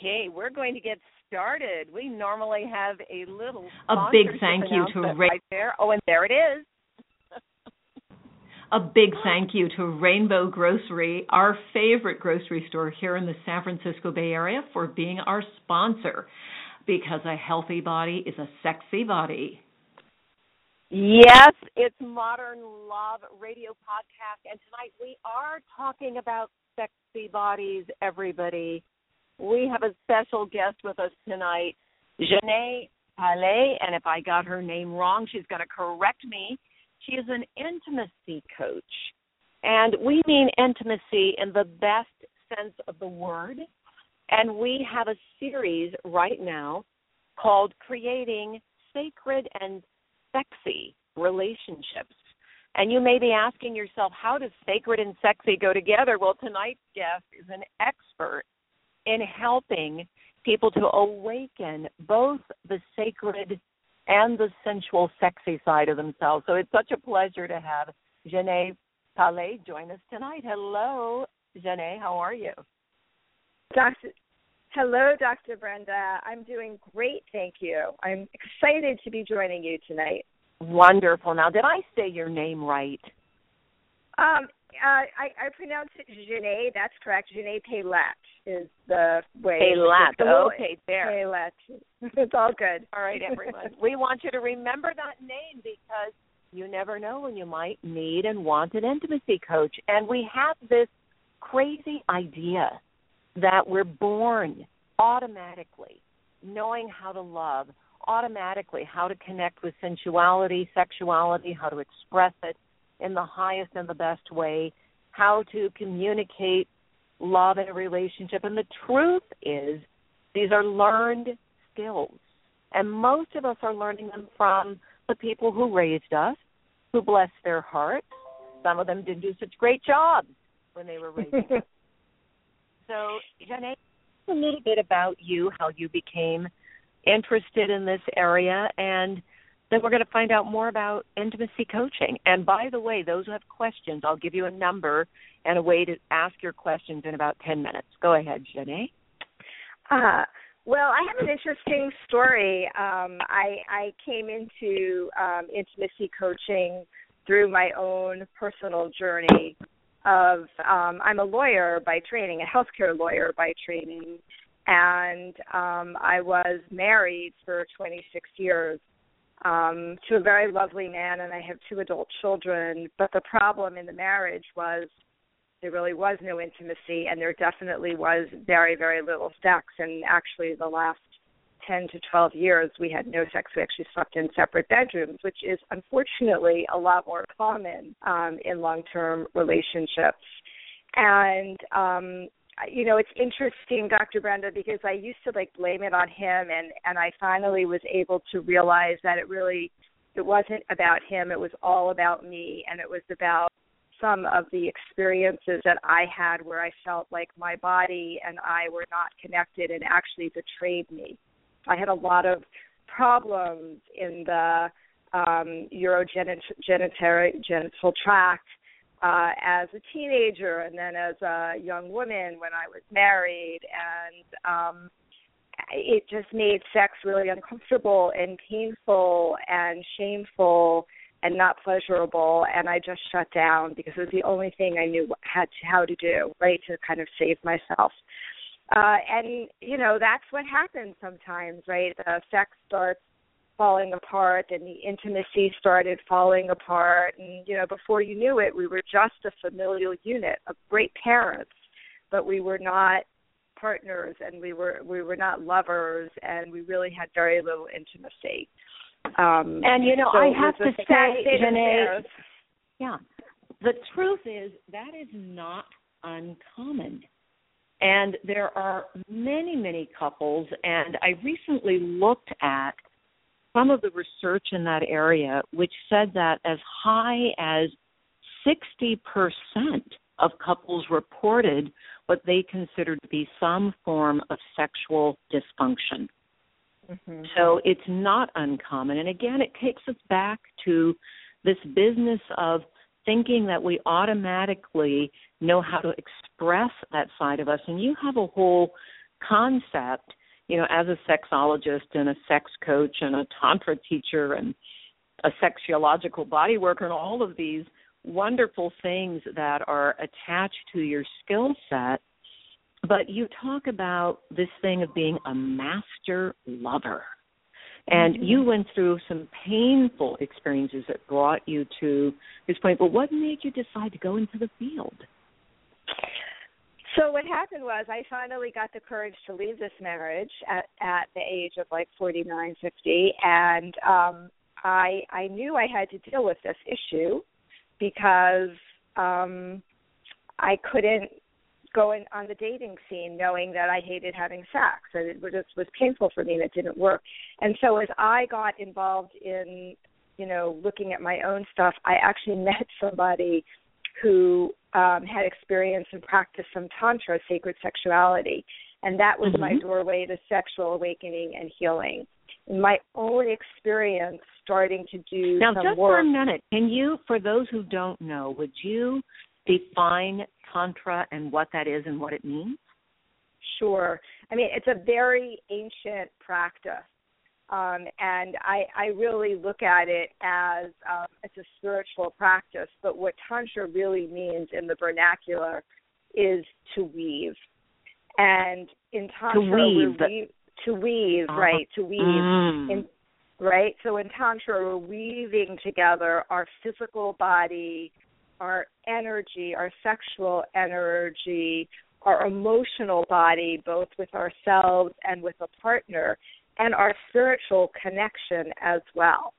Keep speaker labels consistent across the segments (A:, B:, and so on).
A: Okay, we're going to get started. We normally have a little
B: a big thank you to Ray.
A: right there. Oh, and there it is.
B: A big thank you to Rainbow Grocery, our favorite grocery store here in the San Francisco Bay Area, for being our sponsor. Because a healthy body is a sexy body.
A: Yes, it's Modern Love Radio Podcast, and tonight we are talking about sexy bodies, everybody. We have a special guest with us tonight, Xanet Pallet, and if I got her name wrong, she's going to correct me. She is an intimacy coach, and we mean intimacy in the best sense of the word. And we have a series right now called Creating Sacred and Sexy Relationships. And you may be asking yourself, how does sacred and sexy go together? Well, tonight's guest is an expert in helping people to awaken both the sacred and the sensual, sexy side of themselves. So it's such a pleasure to have Xanet Pallet join us tonight. Hello, Xanet. How are you?
C: Dr. Hello, Dr. Brenda. I'm doing great, thank you. I'm excited to be joining you tonight.
A: Wonderful. Now, did I say your name right?
C: Um, uh, I, I pronounced it Xanet. That's correct. Xanet Pallet is the way.
A: Pallet.
C: the little-
A: Okay, there.
C: Pallet. It's all good.
A: All right, everyone. we want you to remember that name because you never know when you might need and want an intimacy coach. And we have this crazy idea that we're born automatically knowing how to love, automatically how to connect with sensuality, sexuality, how to express it in the highest and the best way, how to communicate love in a relationship. And the truth is, these are learned skills. And most of us are learning them from the people who raised us, who blessed their hearts. Some of them didn't do such great jobs when they were raising us. So, Xanet, a little bit about you, how you became interested in this area, and then we're going to find out more about intimacy coaching. And by the way, those who have questions, I'll give you a number and a way to ask your questions in about 10 minutes. Go ahead, Xanet.
C: Uh, well, I have an interesting story. Um, I, I came into um, intimacy coaching through my own personal journey of um, I'm a lawyer by training, a healthcare lawyer by training, and um, I was married for 26 years um, to a very lovely man, and I have two adult children. But the problem in the marriage was there really was no intimacy, and there definitely was very, very little sex. And actually, the last 10 to 12 years, we had no sex. We actually slept in separate bedrooms, which is unfortunately a lot more common um, in long term relationships. And, um, you know, it's interesting, Dr. Brenda, because I used to like blame it on him, and and I finally was able to realize that it really it wasn't about him. It was all about me, and it was about some of the experiences that I had where I felt like my body and I were not connected and actually betrayed me. I had a lot of problems in the um, urogenital genital tract uh, as a teenager and then as a young woman when I was married, and um, it just made sex really uncomfortable and painful and shameful and not pleasurable and I just shut down because it was the only thing I knew had to, how to do, right, to kind of save myself. Uh and you know, that's what happens sometimes, right? The sex starts falling apart and the intimacy started falling apart. And you know before you knew it we were just a familial unit of great parents but we were not partners and we were we were not lovers and we really had very little intimacy. Um
A: and you know
C: so
A: i have to say
C: Xanet,
A: yeah the truth is that is not uncommon. And there are many many couples and i recently looked at some of the research in that area which said that as high as 60% of couples reported what they considered to be some form of sexual dysfunction. Mm-hmm. So it's not uncommon. And again, it takes us back to this business of thinking that we automatically know how to express that side of us. And you have a whole concept, you know, as a sexologist and a sex coach and a tantra teacher and a sexological body worker and all of these wonderful things that are attached to your skill set. But you talk about this thing of being a master lover. And mm-hmm. you went through some painful experiences that brought you to this point. But what made you decide to go into the field?
C: So what happened was I finally got the courage to leave this marriage at at the age of like 49, 50 and um I I knew I had to deal with this issue because um I couldn't go in on the dating scene knowing that I hated having sex and it was just was painful for me and it didn't work. And so as I got involved in, you know, looking at my own stuff, I actually met somebody who um had experience and practiced some tantra, sacred sexuality. And that was mm-hmm. my doorway to sexual awakening and healing my own experience starting to do
A: now
C: some
A: just
C: work.
A: for a minute can you for those who don't know would you define tantra and what that is and what it means
C: sure i mean it's a very ancient practice um, and I, I really look at it as um, it's a spiritual practice. But what tantra really means in the vernacular is to weave, and in tantra,
A: to weave.
C: we to weave, uh-huh. right? To weave.
A: Mm.
C: In, right? So in Tantra, we're weaving together our physical body, our energy, our sexual energy, our emotional body, both with ourselves and with a partner, and our spiritual connection as well.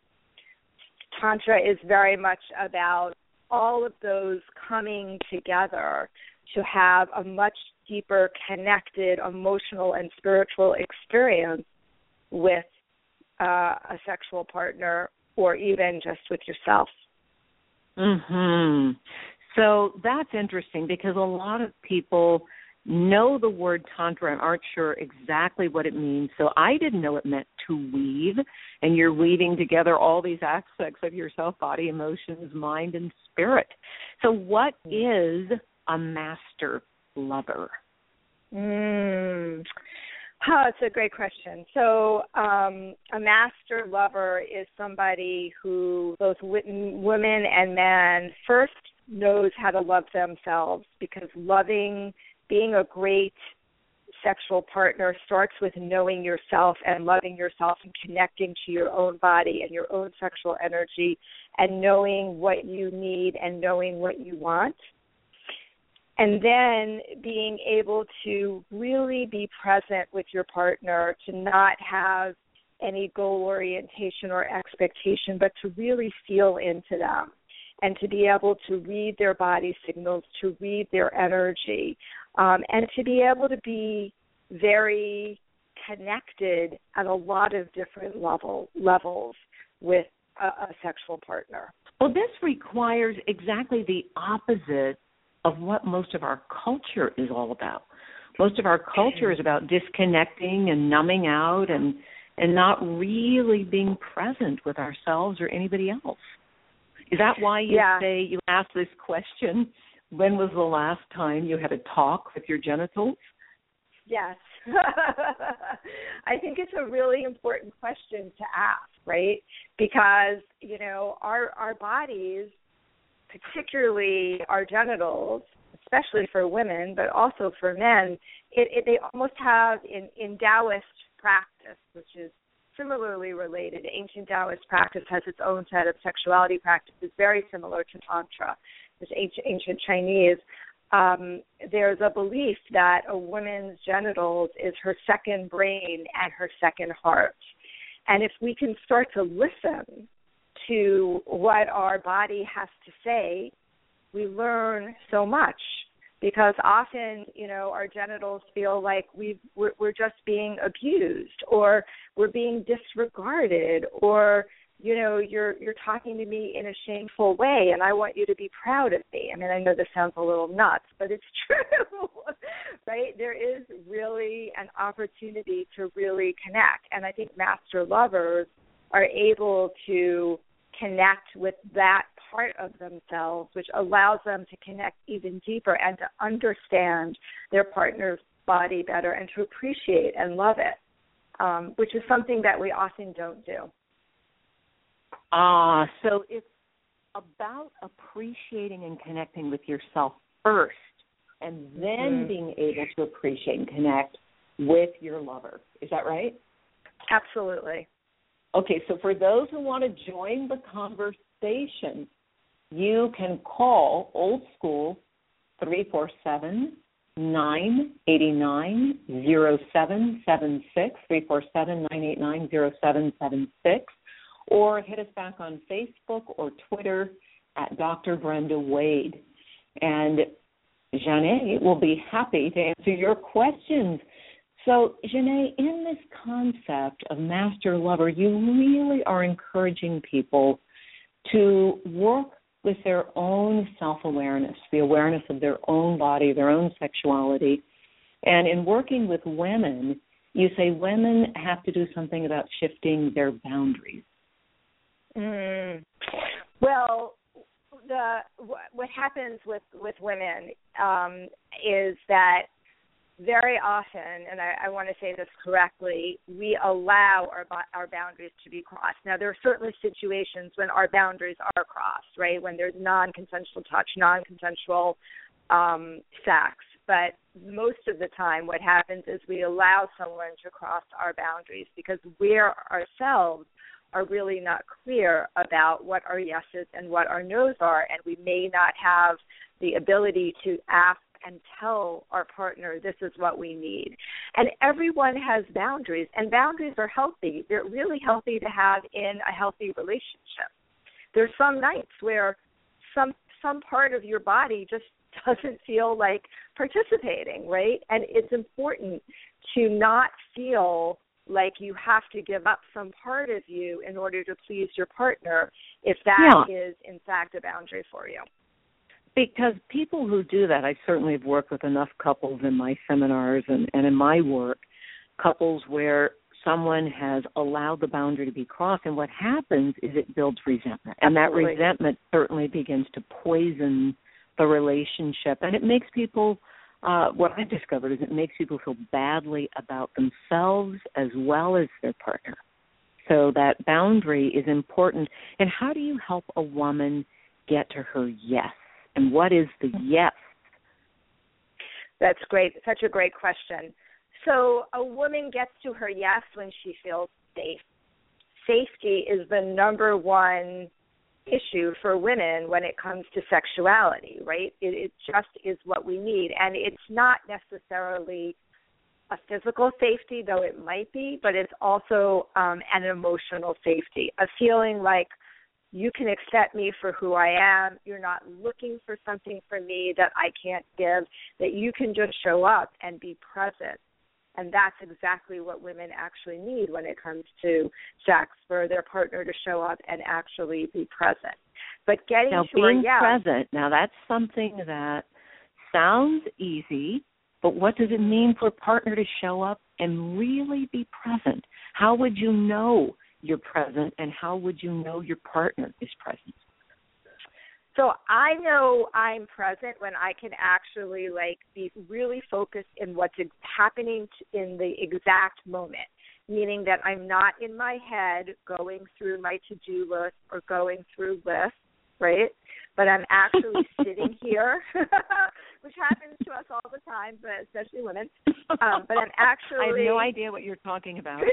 C: Tantra is very much about all of those coming together to have a much deeper, connected, emotional, and spiritual experience with uh, a sexual partner or even just with yourself.
A: Mhm. So that's interesting because a lot of people know the word tantra and aren't sure exactly what it means. So I didn't know it meant to weave and you're weaving together all these aspects of yourself, body, emotions, mind and spirit. So what is a master lover?
C: Mm. Oh, it's a great question. So, um, a master lover is somebody who both women and men first knows how to love themselves because loving, being a great sexual partner starts with knowing yourself and loving yourself and connecting to your own body and your own sexual energy and knowing what you need and knowing what you want. And then being able to really be present with your partner to not have any goal orientation or expectation but to really feel into them and to be able to read their body signals to read their energy um, and to be able to be very connected at a lot of different level levels with a, a sexual partner
A: well this requires exactly the opposite of what most of our culture is all about. Most of our culture is about disconnecting and numbing out and and not really being present with ourselves or anybody else. Is that why you
C: yeah.
A: say you ask this question? When was the last time you had a talk with your genitals?
C: Yes. I think it's a really important question to ask, right? Because, you know, our our bodies particularly our genitals, especially for women, but also for men, it, it they almost have in in Taoist practice, which is similarly related. Ancient Taoist practice has its own set of sexuality practices, very similar to Tantra. This ancient, ancient Chinese. Um, there's a belief that a woman's genitals is her second brain and her second heart. And if we can start to listen to what our body has to say, we learn so much because often you know our genitals feel like we we're, we're just being abused or we're being disregarded or you know you're you're talking to me in a shameful way and i want you to be proud of me. I mean i know this sounds a little nuts but it's true right? There is really an opportunity to really connect. And i think master lovers are able to connect with that part of themselves, which allows them to connect even deeper and to understand their partner's body better and to appreciate and love it, um, which is something that we often don't do.
A: Ah, so it's about appreciating and connecting with yourself first and then mm-hmm. being able to appreciate and connect with your lover. Is that right?
C: Absolutely.
A: Okay, so for those who want to join the conversation, you can call old school 347 989 0776, 347 989 0776, or hit us back on Facebook or Twitter at Dr. Brenda Wade. And Jeanne will be happy to answer your questions. So, Jeanne, in this concept of master lover, you really are encouraging people to work with their own self awareness, the awareness of their own body, their own sexuality. And in working with women, you say women have to do something about shifting their boundaries.
C: Mm. Well, the what happens with with women um, is that very often, and I, I want to say this correctly, we allow our our boundaries to be crossed. Now, there are certainly situations when our boundaries are crossed, right? When there's non-consensual touch, non-consensual um, sex. But most of the time, what happens is we allow someone to cross our boundaries because we ourselves are really not clear about what our yeses and what our nos are, and we may not have the ability to ask and tell our partner this is what we need. And everyone has boundaries, and boundaries are healthy. They're really healthy to have in a healthy relationship. There's some nights where some some part of your body just doesn't feel like participating, right? And it's important to not feel like you have to give up some part of you in order to please your partner if that yeah. is in fact a boundary for you
A: because people who do that, I certainly have worked with enough couples in my seminars and, and in my work, couples where someone has allowed the boundary to be crossed, and what happens is it builds resentment, and that resentment certainly begins to poison the relationship, and it makes people. Uh, what I've discovered is it makes people feel badly about themselves as well as their partner. So that boundary is important. And how do you help a woman get to her yes? And what is the yes?
C: That's great. Such a great question. So a woman gets to her yes when she feels safe. Safety is the number one issue for women when it comes to sexuality, right? It, it just is what we need. And it's not necessarily a physical safety, though it might be, but it's also um, an emotional safety, a feeling like you can accept me for who I am. You're not looking for something from me that I can't give, that you can just show up and be present. And that's exactly what women actually need when it comes to sex, for their partner to show up and actually be present. But getting
A: now,
C: to
A: being
C: yes,
A: present, now that's something that sounds easy, but what does it mean for a partner to show up and really be present? How would you know you're present and how would you know your partner is present?
C: So i know i'm present when i can actually like be really focused in what's happening in the exact moment. Meaning that i'm not in my head going through my to do list or going through lists right? But i'm actually sitting here which happens to us all the time but especially women. Um but i'm actually i
A: have no idea what you're talking about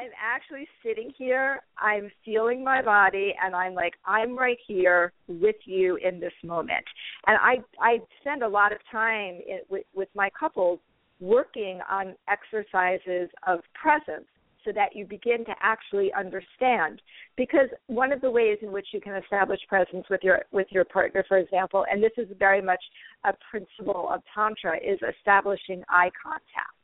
C: I'm actually sitting here, I'm feeling my body and I'm like I'm right here with you in this moment. And I I spend a lot of time in, with with my couples working on exercises of presence so that you begin to actually understand because one of the ways in which you can establish presence with your with your partner for example and this is very much a principle of tantra is establishing eye contact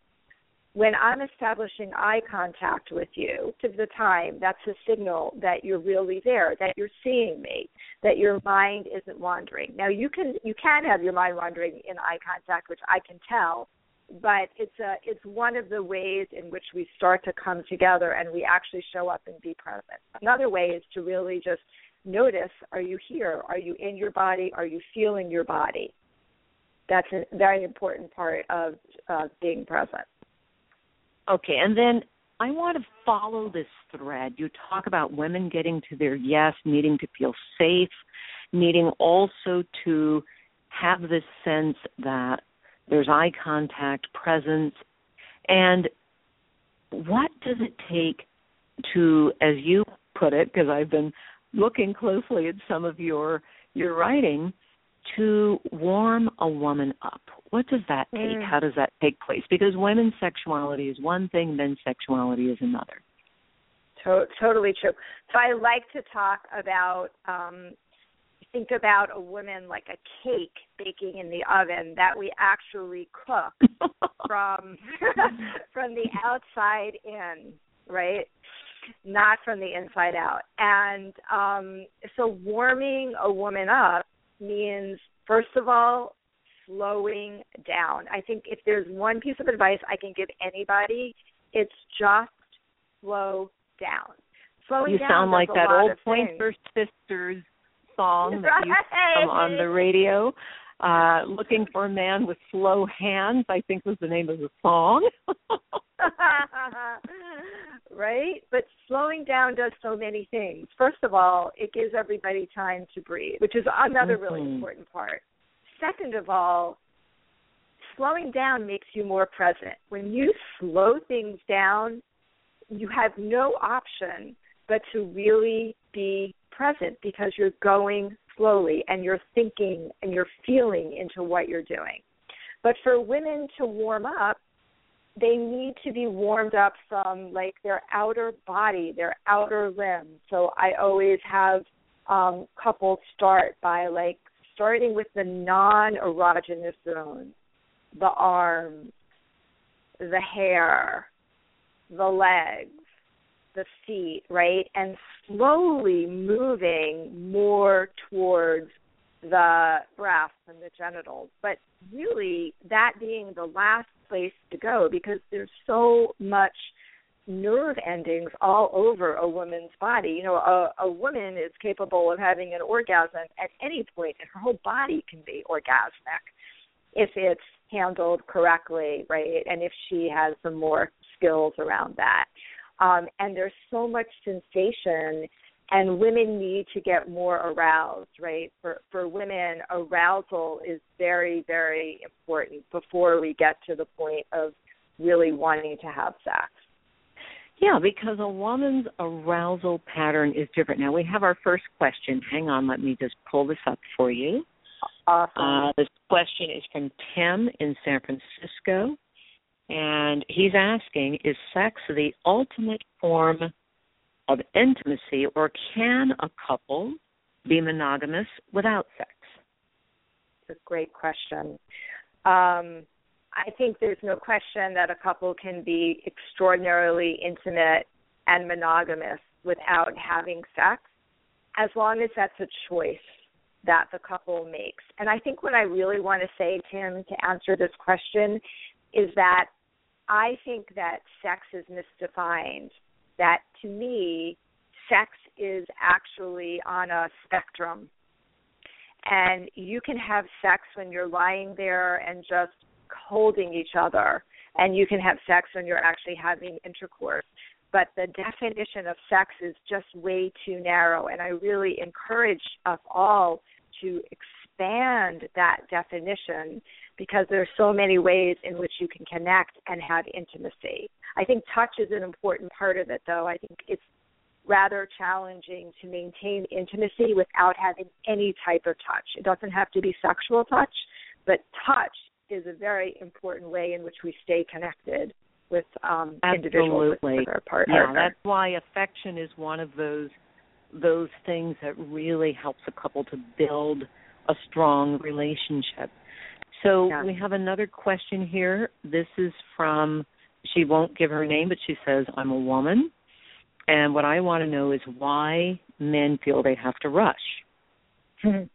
C: when i'm establishing eye contact with you to the time that's a signal that you're really there that you're seeing me that your mind isn't wandering now you can you can have your mind wandering in eye contact which i can tell but it's a it's one of the ways in which we start to come together and we actually show up and be present. Another way is to really just notice are you here? Are you in your body? Are you feeling your body? That's a very important part of uh, being present.
A: Okay, and then I want to follow this thread. You talk about women getting to their yes, needing to feel safe, needing also to have this sense that there's eye contact, presence, and what does it take to, as you put it, because I've been looking closely at some of your your writing, to warm a woman up? What does that take? Mm. How does that take place? Because women's sexuality is one thing, men's sexuality is another.
C: To- totally true. So I like to talk about um, think about a woman like a cake baking in the oven that we actually cook from from the outside in, right? Not from the inside out. And um so warming a woman up means first of all slowing down. I think if there's one piece of advice I can give anybody, it's just slow down. Slowing
A: you
C: down
A: sound like that old
C: Pointer
A: Sisters song that used to come on the radio. Uh, Looking for a Man with Slow Hands, I think was the name of the song.
C: right? But slowing down does so many things. First of all, it gives everybody time to breathe, which is another
A: mm-hmm.
C: really important part. Second of all, slowing down makes you more present. When you slow things down, you have no option but to really be present because you're going slowly and you're thinking and you're feeling into what you're doing. But for women to warm up, they need to be warmed up from like their outer body, their outer limbs. So I always have um couples start by like starting with the non erogenous zones, the arms, the hair, the legs, the feet, right? And slowly moving more towards the breasts and the genitals. But really, that being the last place to go because there's so much nerve endings all over a woman's body. You know, a, a woman is capable of having an orgasm at any point, and her whole body can be orgasmic if it's handled correctly, right? And if she has some more skills around that. Um, and there's so much sensation and women need to get more aroused, right? For for women, arousal is very, very important before we get to the point of really wanting to have sex.
A: Yeah, because a woman's arousal pattern is different. Now we have our first question. Hang on, let me just pull this up for you.
C: Awesome.
A: Uh, this question is from Tim in San Francisco. And he's asking Is sex the ultimate form of intimacy, or can a couple be monogamous without sex?
C: It's a great question. Um, I think there's no question that a couple can be extraordinarily intimate and monogamous without having sex, as long as that's a choice that the couple makes. And I think what I really want to say, Tim, to answer this question is that I think that sex is misdefined. That to me, sex is actually on a spectrum. And you can have sex when you're lying there and just holding each other, and you can have sex when you're actually having intercourse. But the definition of sex is just way too narrow, and I really encourage us all to expand that definition because there's so many ways in which you can connect and have intimacy. I think touch is an important part of it though. I think it's rather challenging to maintain intimacy without having any type of touch. It doesn't have to be sexual touch, but touch is a very important way in which we stay connected with um individuals with our partner.
A: Yeah, that's why affection is one of those those things that really helps a couple to build a strong relationship. So
C: yeah.
A: we have another question here. This is from she won't give her name, but she says, I'm a woman and what I want to know is why men feel they have to rush.
C: um,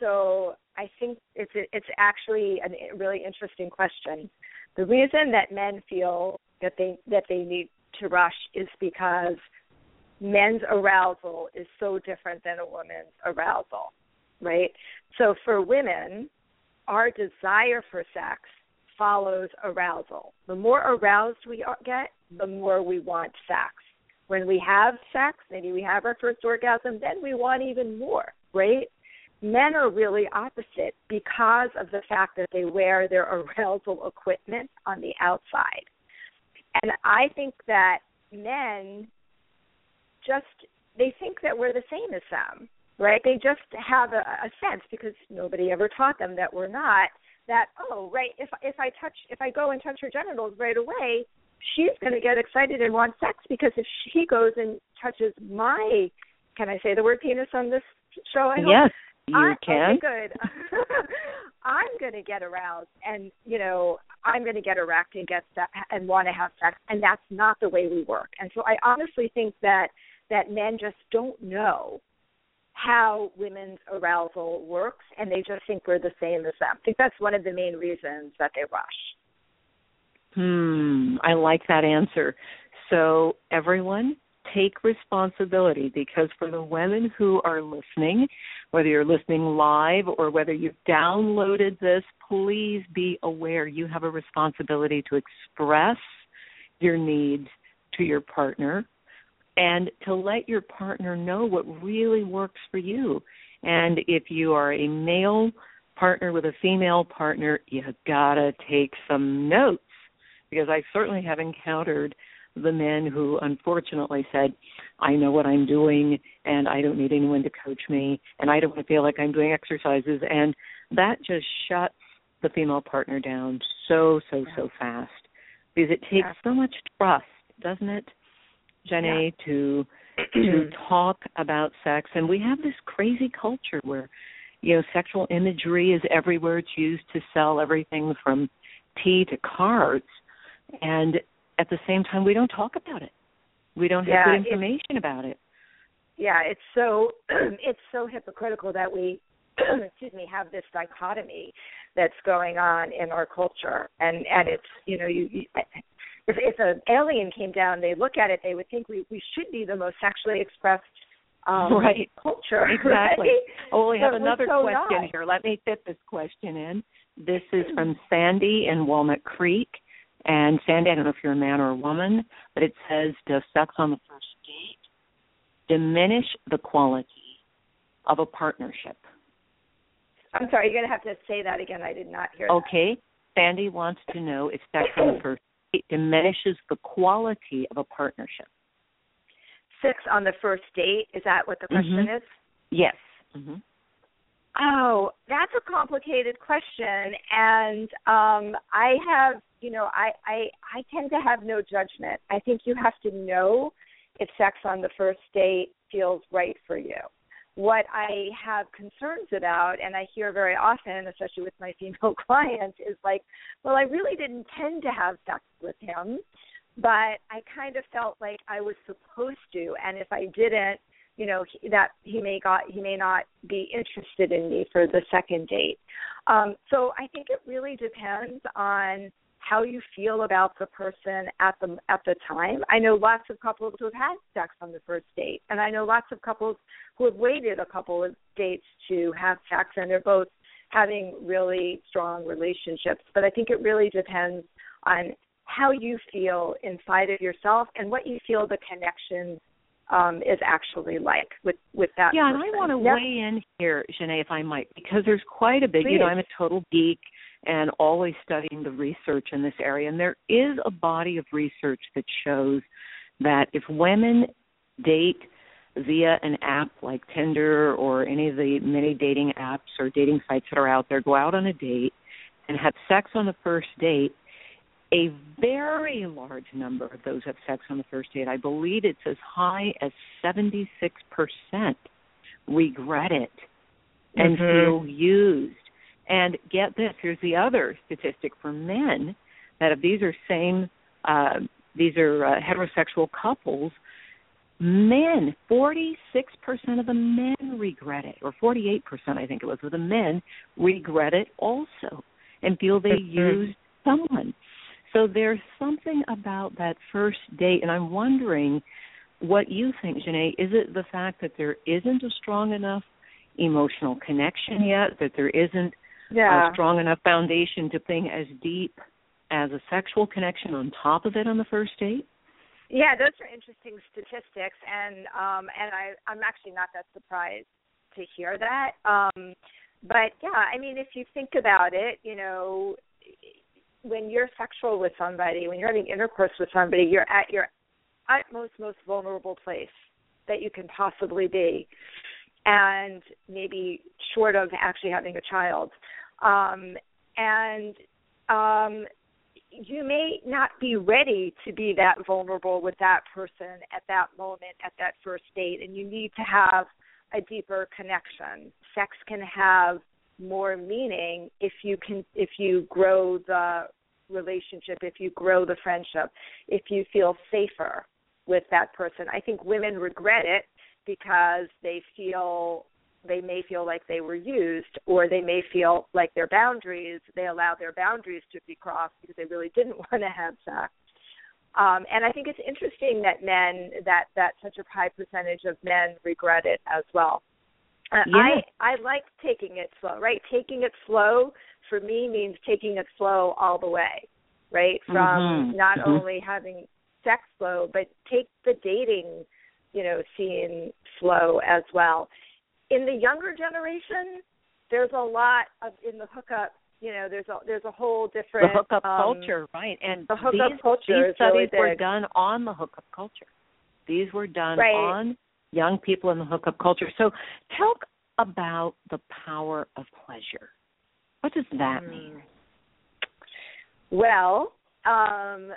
C: so I think it's it's actually a really interesting question. The reason that men feel that they that they need to rush is because men's arousal is so different than a woman's arousal, right? So for women, our desire for sex follows arousal. The more aroused we get, the more we want sex. When we have sex, maybe we have our first orgasm, then we want even more, right? Men are really opposite because of the fact that they wear their arousal equipment on the outside. And I think that men just they think that we're the same as them, right? They just have a, a sense because nobody ever taught them that we're not that oh right if if I touch if I go and touch her genitals right away she's going to get excited and want sex because if she goes and touches my can I say the word penis on this show? I hope.
A: yes, you
C: I,
A: can.
C: Okay, good. I'm going to get aroused, and you know, I'm going to get erect and get sex and want to have sex, and that's not the way we work. And so, I honestly think that that men just don't know how women's arousal works, and they just think we're the same as them. I think that's one of the main reasons that they rush.
A: Hmm, I like that answer. So, everyone, take responsibility because for the women who are listening, whether you're listening live or whether you've downloaded this, please be aware you have a responsibility to express your needs to your partner and to let your partner know what really works for you. And if you are a male partner with a female partner, you gotta take some notes because I certainly have encountered the men who unfortunately said, I know what I'm doing and I don't need anyone to coach me and I don't want to feel like I'm doing exercises and that just shuts the female partner down so, so, so fast. Because it takes so much trust, doesn't it, Jenny, yeah. to to mm-hmm. talk about sex and we have this crazy culture where you know sexual imagery is everywhere it's used to sell everything from tea to cards and at the same time we don't talk about it. We don't have
C: yeah,
A: good information about it.
C: Yeah, it's so it's so hypocritical that we excuse me have this dichotomy that's going on in our culture and and it's you know you, you if if an alien came down they look at it they would think we we should be the most sexually expressed um
A: right
C: culture
A: exactly
C: right?
A: oh we have
C: but
A: another
C: so
A: question
C: not.
A: here let me fit this question in this is from sandy in walnut creek and Sandy, I don't know if you're a man or a woman, but it says, does sex on the first date diminish the quality of a partnership?
C: I'm sorry, you're going to have to say that again. I did not hear
A: Okay. That. Sandy wants to know if sex on the first date diminishes the quality of a partnership.
C: Sex on the first date, is that what the question
A: mm-hmm.
C: is?
A: Yes. Mm-hmm.
C: Oh, that's a complicated question, and um, I have, you know, I, I I tend to have no judgment. I think you have to know if sex on the first date feels right for you. What I have concerns about, and I hear very often, especially with my female clients, is like, well, I really didn't intend to have sex with him, but I kind of felt like I was supposed to, and if I didn't, you know he, that he may got he may not be interested in me for the second date. Um, so I think it really depends on how you feel about the person at the at the time. I know lots of couples who have had sex on the first date, and I know lots of couples who have waited a couple of dates to have sex, and they're both having really strong relationships. But I think it really depends on how you feel inside of yourself and what you feel the connection um, is actually like with with that.
A: Yeah,
C: person.
A: and I want to
C: Yep.
A: weigh in here, Xanet, if I might, because there's quite a bit. You know, I'm a total geek and always studying the research in this area, and there is a body of research that shows that if women date via an app like Tinder or any of the many dating apps or dating sites that are out there, go out on a date and have sex on the first date, a very large number of those have sex on the first date. I believe it's as high as 76% regret it and
C: Mhm.
A: feel used. And get this, here's the other statistic for men that if these are same uh, these are uh, heterosexual couples, men, 46% of the men regret it, or 48% I think it was of the men regret it also and feel they used someone. So there's something about that first date, and I'm wondering what you think, Xanet. Is it the fact that there isn't a strong enough emotional connection yet, that there isn't
C: Yeah.
A: a strong enough foundation to think as deep as a sexual connection on top of it on the first date?
C: Yeah, those are interesting statistics, and um, and I I'm actually not that surprised to hear that. Um, but yeah, I mean, if you think about it, you know, when you're sexual with somebody, when you're having intercourse with somebody, you're at your utmost, most vulnerable place that you can possibly be, and maybe short of actually having a child, um, and um, you may not be ready to be that vulnerable with that person at that moment at that first date and you need to have a deeper connection. Sex can have more meaning if you can if you grow the relationship if you grow the friendship if you feel safer with that person. I think women regret it because they feel they may feel like they were used or they may feel like their boundaries they allowed their boundaries to be crossed because they really didn't want to have sex um and i think it's interesting that men that that such a high percentage of men regret it as well uh,
A: Yeah.
C: i i like taking it slow right taking it slow for me means taking it slow all the way right from
A: Mhm.
C: not
A: Mhm.
C: only having sex slow but take the dating you know scene slow as well in the younger generation, there's a lot of in the hookup. You know, there's a there's a whole
A: The
C: different
A: hookup
C: um,
A: culture, right? And
C: the hookup
A: these,
C: culture
A: these
C: is really
A: studies were done on the hookup culture. These were done
C: Right.
A: on young people in the hookup culture. So talk about the power of pleasure. What does that
C: Mm.
A: mean?
C: Well, um,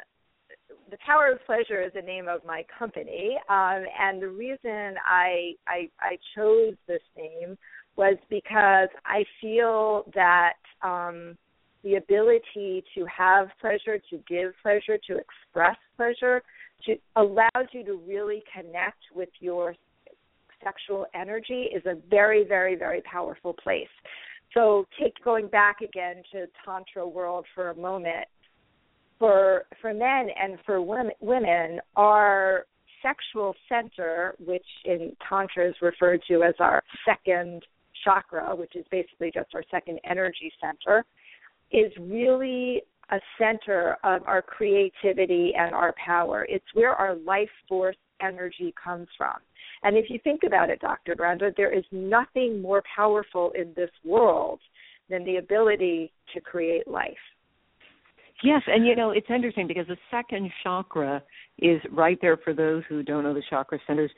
C: the power of pleasure is the name of my company, um, and the reason I, I I chose this name was because I feel that um, the ability to have pleasure, to give pleasure, to express pleasure, to allows you to really connect with your sexual energy is a very, very, very powerful place. So, take going back again to tantra world for a moment. For for men and for women, women, our sexual center, which in tantra is referred to as our second chakra, which is basically just our second energy center, is really a center of our creativity and our power. It's where our life force energy comes from. And if you think about it, Dr. Brenda, there is nothing more powerful in this world than the ability to create life.
A: Yes, and you know, it's interesting because the second chakra is right there for those who don't know the chakra centers,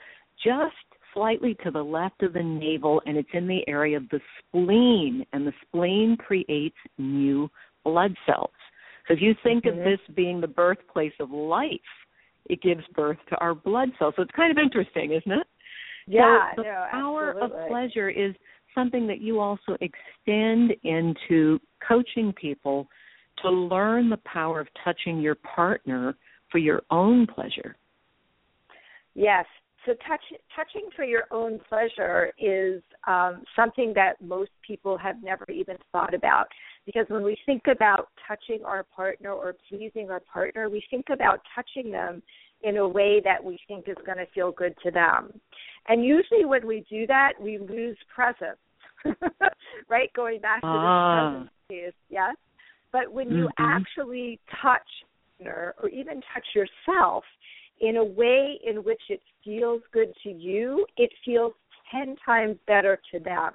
A: just slightly to the left of the navel, and it's in the area of the spleen, and the spleen creates new blood cells. So if you think of
C: Mhm.
A: this being the birthplace of life, it gives birth to our blood cells. So it's kind of interesting, isn't it?
C: Yeah,
A: so the
C: no,
A: power
C: absolutely.
A: of pleasure is something that you also extend into coaching people to learn the power of touching your partner for your own pleasure.
C: Yes. So touch, touching for your own pleasure is um, something that most people have never even thought about. Because when we think about touching our partner or pleasing our partner, we think about touching them in a way that we think is going to feel good to them. And usually when we do that, we lose presence. right? Going back to
A: Ah.
C: this presence piece, yes? But when you
A: Mhm.
C: actually touch or, or even touch yourself, in a way in which it feels good to you, it feels 10 times better to them.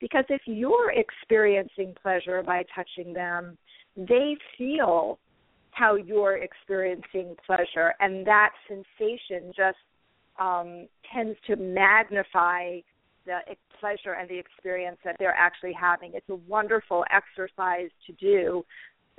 C: Because if you're experiencing pleasure by touching them, they feel how you're experiencing pleasure, and that sensation just um, tends to magnify the pleasure and the experience that they're actually having. It's a wonderful exercise to do.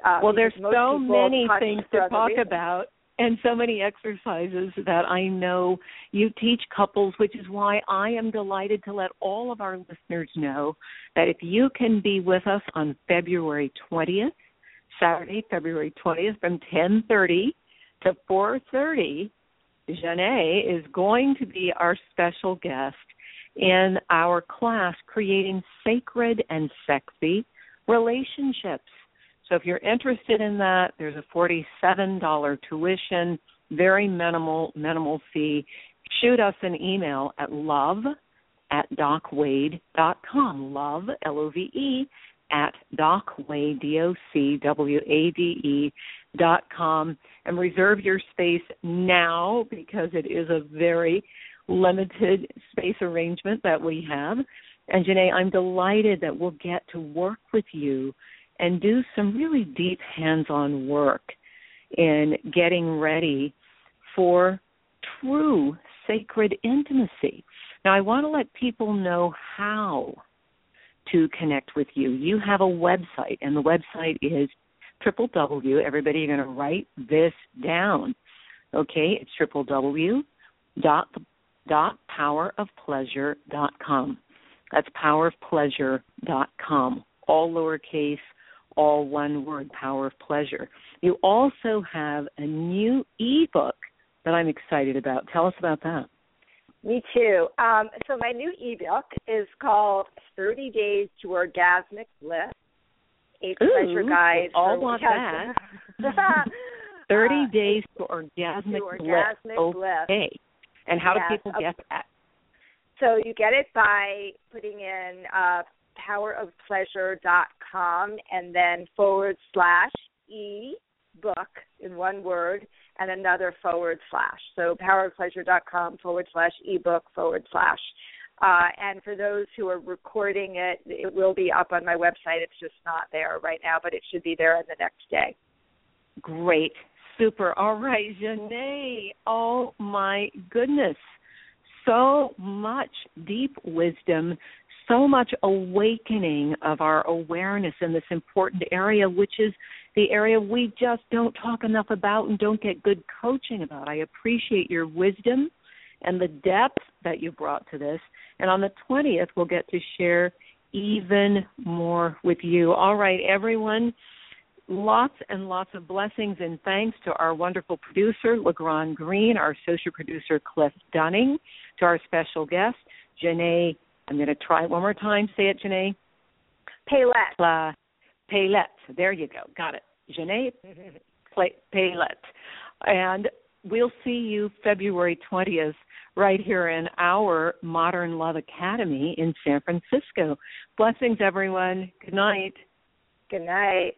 A: Uh, well, there's so many things to talk about and so many exercises that I know you teach couples, which is why I am delighted to let all of our listeners know that if you can be with us on February 20th, Saturday, February 20th from 10:30 to 4:30, Xanet is going to be our special guest in our class creating sacred and sexy relationships. So if you're interested in that, there's a $47 tuition, very minimal, minimal fee. Shoot us an email at love at docwade.com. Love, L O V E, at docwade, D O C W A D E dot com and reserve your space now because it is a very limited space arrangement that we have. And Xanet, I'm delighted that we'll get to work with you and do some really deep hands on work in getting ready for true sacred intimacy. Now, I want to let people know how to connect with you. You have a website, and the website is triple W. Everybody, you're going to write this down. Okay, it's triple W dot dot powerofpleasure.com. That's powerofpleasure.com. All lowercase, all one word, Power of Pleasure. You also have a new ebook that I'm excited about. Tell us about that.
C: Me too. Um, so my new ebook is called 30 Days to Orgasmic Bliss.
A: Ooh,
C: pleasure guides.
A: All want that. 30 uh, days to orgasmic,
C: to orgasmic
A: bliss. Okay. And how
C: yes,
A: do people get that?
C: So you get it by putting in uh, powerofpleasure.com and then forward slash e book in one word and another forward slash. So powerofpleasure.com forward slash ebook forward slash. Uh, and for those who are recording it, it will be up on my website. It's just not there right now, but it should be there in the next day.
A: Great. Super. All right, Xanet. Oh my goodness. So much deep wisdom, so much awakening of our awareness in this important area, which is the area we just don't talk enough about and don't get good coaching about. I appreciate your wisdom and the depth that you brought to this. And on the 20th, we'll get to share even more with you. All right, everyone lots and lots of blessings and thanks to our wonderful producer, LeGrand Green, our associate producer, Cliff Dunning, to our special guest, Xanet. I'm going to try it one more time. Say it, Xanet.
C: Pallet.
A: Uh, Pallet. There you go. Got it. Xanet Pallet. And we'll see you February 20th right here in our Modern Love Academy in San Francisco. Blessings, everyone. Good night.
C: Good night.